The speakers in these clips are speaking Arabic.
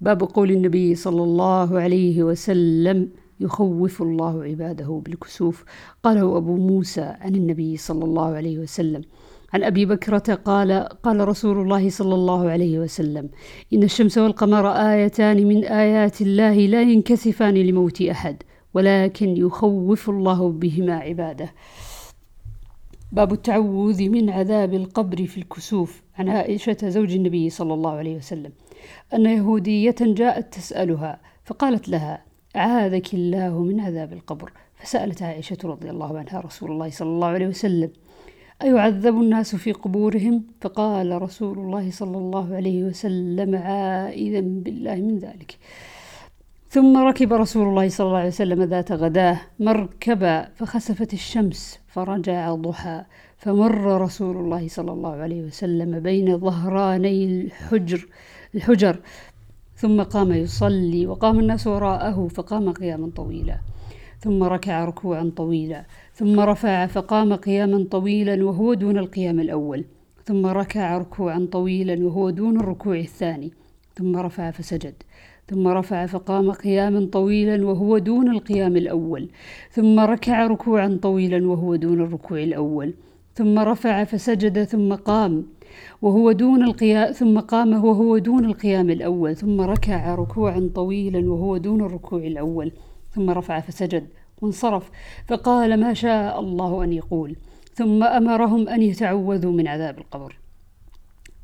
باب قول النبي صلى الله عليه وسلم يخوف الله عباده بالكسوف. قاله أبو موسى عن النبي صلى الله عليه وسلم. عن أبي بكرة قال قال رسول الله صلى الله عليه وسلم إن الشمس والقمر آيتان من آيات الله لا ينكسفان لموت أحد ولكن يخوف الله بهما عباده. باب التعوذ من عذاب القبر في الكسوف. عن عائشة زوج النبي صلى الله عليه وسلم. أن يهودية جاءت تسألها فقالت لها أعاذك الله من عذاب القبر. فسألت عائشة رضي الله عنها رسول الله صلى الله عليه وسلم أيعذب الناس في قبورهم؟ فقال رسول الله صلى الله عليه وسلم عائذا بالله من ذلك. ثم ركب رسول الله صلى الله عليه وسلم ذات غداة مركبا فخسفت الشمس فرجع ضحى فمر رسول الله صلى الله عليه وسلم بين ظهراني الحجر. الحجر. ثم قام يصلي وقام الناس وراءه فقام قياما طويلا. ثم ركع ركوعا طويلا. ثم رفع فقام قياما طويلا وهو دون القيام الأول. ثم ركع ركوعا طويلا وهو دون الركوع الثاني. ثم رفع فسجد. ثم رفع فقام قياما طويلا وهو دون القيام الأول. ثم ركع ركوعا طويلا وهو دون الركوع الأول. ثم رفع فسجد ثم قام وهو دون القيام ثم قام وهو دون القيام الأول ثم ركع ركوعا طويلا وهو دون الركوع الأول ثم رفع فسجد وانصرف. فقال ما شاء الله أن يقول. ثم أمرهم أن يتعوذوا من عذاب القبر.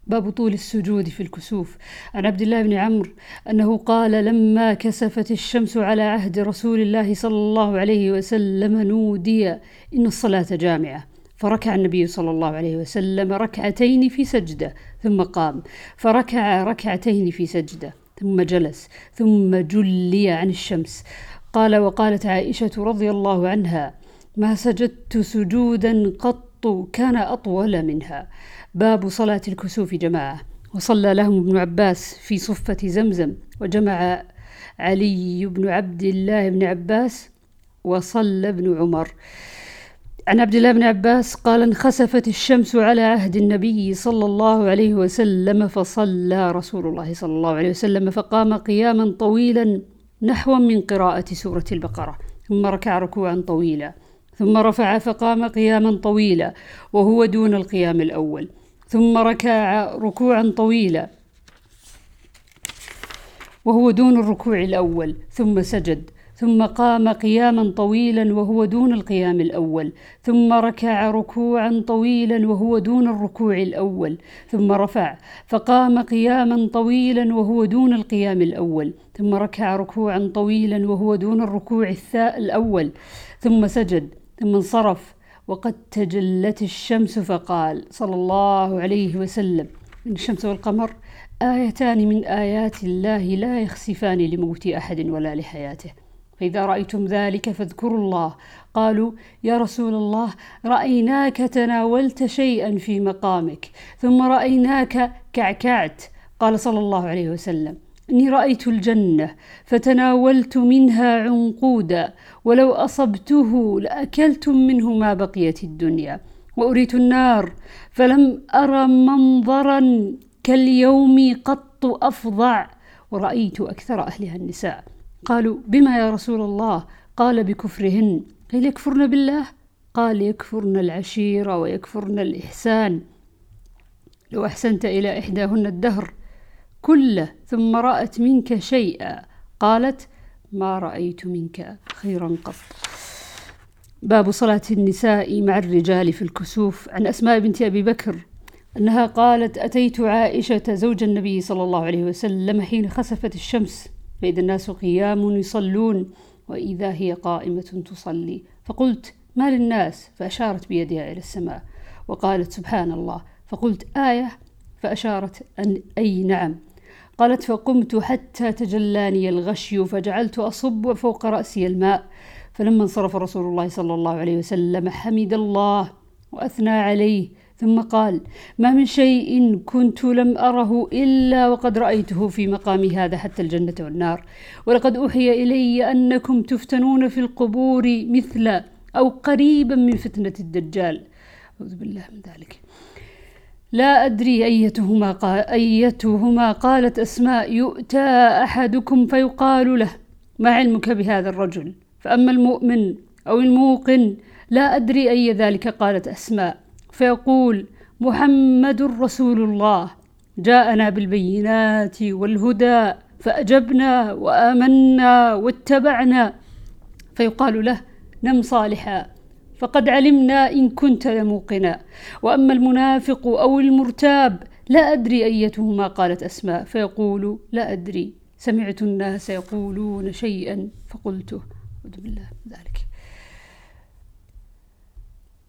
باب طول السجود في الكسوف. عن عبد الله بن عمرو أنه قال لما كسفت الشمس على عهد رسول الله صلى الله عليه وسلم نودي إن الصلاة جامعة. فركع النبي صلى الله عليه وسلم ركعتين في سجدة ثم قام. فركع ركعتين في سجدة ثم جلس ثم جلي عن الشمس. قال وقالت عائشة رضي الله عنها ما سجدت سجودا قط كان أطول منها. باب صلاة الكسوف جماعة. وصلى لهم ابن عباس في صفة زمزم وجمع علي بن عبد الله بن عباس وصلى ابن عمر. عن عبد الله بن عباس قال انخسفت الشمس على عهد النبي صلى الله عليه وسلم فصلى رسول الله صلى الله عليه وسلم فقام قياما طويلا نحوا من قراءة سورة البقرة ثم ركع ركوعا طويلا ثم رفع فقام قياما طويلا وهو دون القيام الأول ثم ركع ركوعا طويلا وهو دون الركوع الأول ثم سجد. ثم قام قياما طويلا وهو دون القيام الأول ثم ركع ركوعا طويلا وهو دون الركوع الأول ثم رفع فقام قياما طويلا وهو دون القيام الأول ثم ركع ركوعا طويلا وهو دون الركوع الأول ثم سجد ثم انصرف وقد تجلت الشمس فقال صلى الله عليه وسلم إن الشمس والقمر آيتان من آيات الله لا يخسفان لموت أحد ولا لحياته. فإذا رأيتم ذلك فاذكروا الله. قالوا يا رسول الله رأيناك تناولت شيئا في مقامك ثم رأيناك كعكعت. قال صلى الله عليه وسلم إني رأيت الجنة فتناولت منها عنقودا ولو أصبته لأكلتم منه ما بقيت الدنيا وأريت النار فلم أر منظرا كاليوم قط أفظع ورأيت أكثر أهلها النساء. قالوا بما يا رسول الله؟ قال بكفرهن. قيل يكفرن بالله؟ قال يكفرن العشيرة ويكفرن الإحسان. لو أحسنت إلى إحداهن الدهر كله ثم رأت منك شيئا. قالت ما رأيت منك خيرا قط. باب صلاة النساء مع الرجال في الكسوف عن أسماء بنت أبي بكر أنها قالت أتيت عائشة زوج النبي صلى الله عليه وسلم حين خسفت الشمس. فإذا الناس قيام يصلون وإذا هي قائمة تصلي. فقلت ما للناس؟ فأشارت بيدها إلى السماء. وقالت سبحان الله. فقلت آية؟ فأشارت أن أي نعم. قالت فقمت حتى تجلاني الغشي فجعلت أصب فوق رأسي الماء. فلما انصرف رسول الله صلى الله عليه وسلم حمد الله. وأثنى عليه. ثم قال ما من شيء كنت لم أره إلا وقد رأيته في مقامي هذا حتى الجنة والنار. ولقد أوحي إلي أنكم تفتنون في القبور مثل أو قريبا من فتنة الدجال. أعوذ بالله من ذلك. لا أدري أيتهما, قال أيتهما قالت أسماء يؤتى أحدكم فيقال له ما علمك بهذا الرجل؟ فأما المؤمن أو الموقن لا أدري أي ذلك قالت أسماء. فيقول محمد رسول الله. جاءنا بالبينات والهدى فأجبنا وآمنا واتبعنا. فيقال له نم صالحا فقد علمنا إن كنت لموقنا. وأما المنافق أو المرتاب لا أدري أيتهما قالت أسماء. فيقول لا أدري. سمعت الناس يقولون شيئا فقلته أعوذ بالله من ذلك.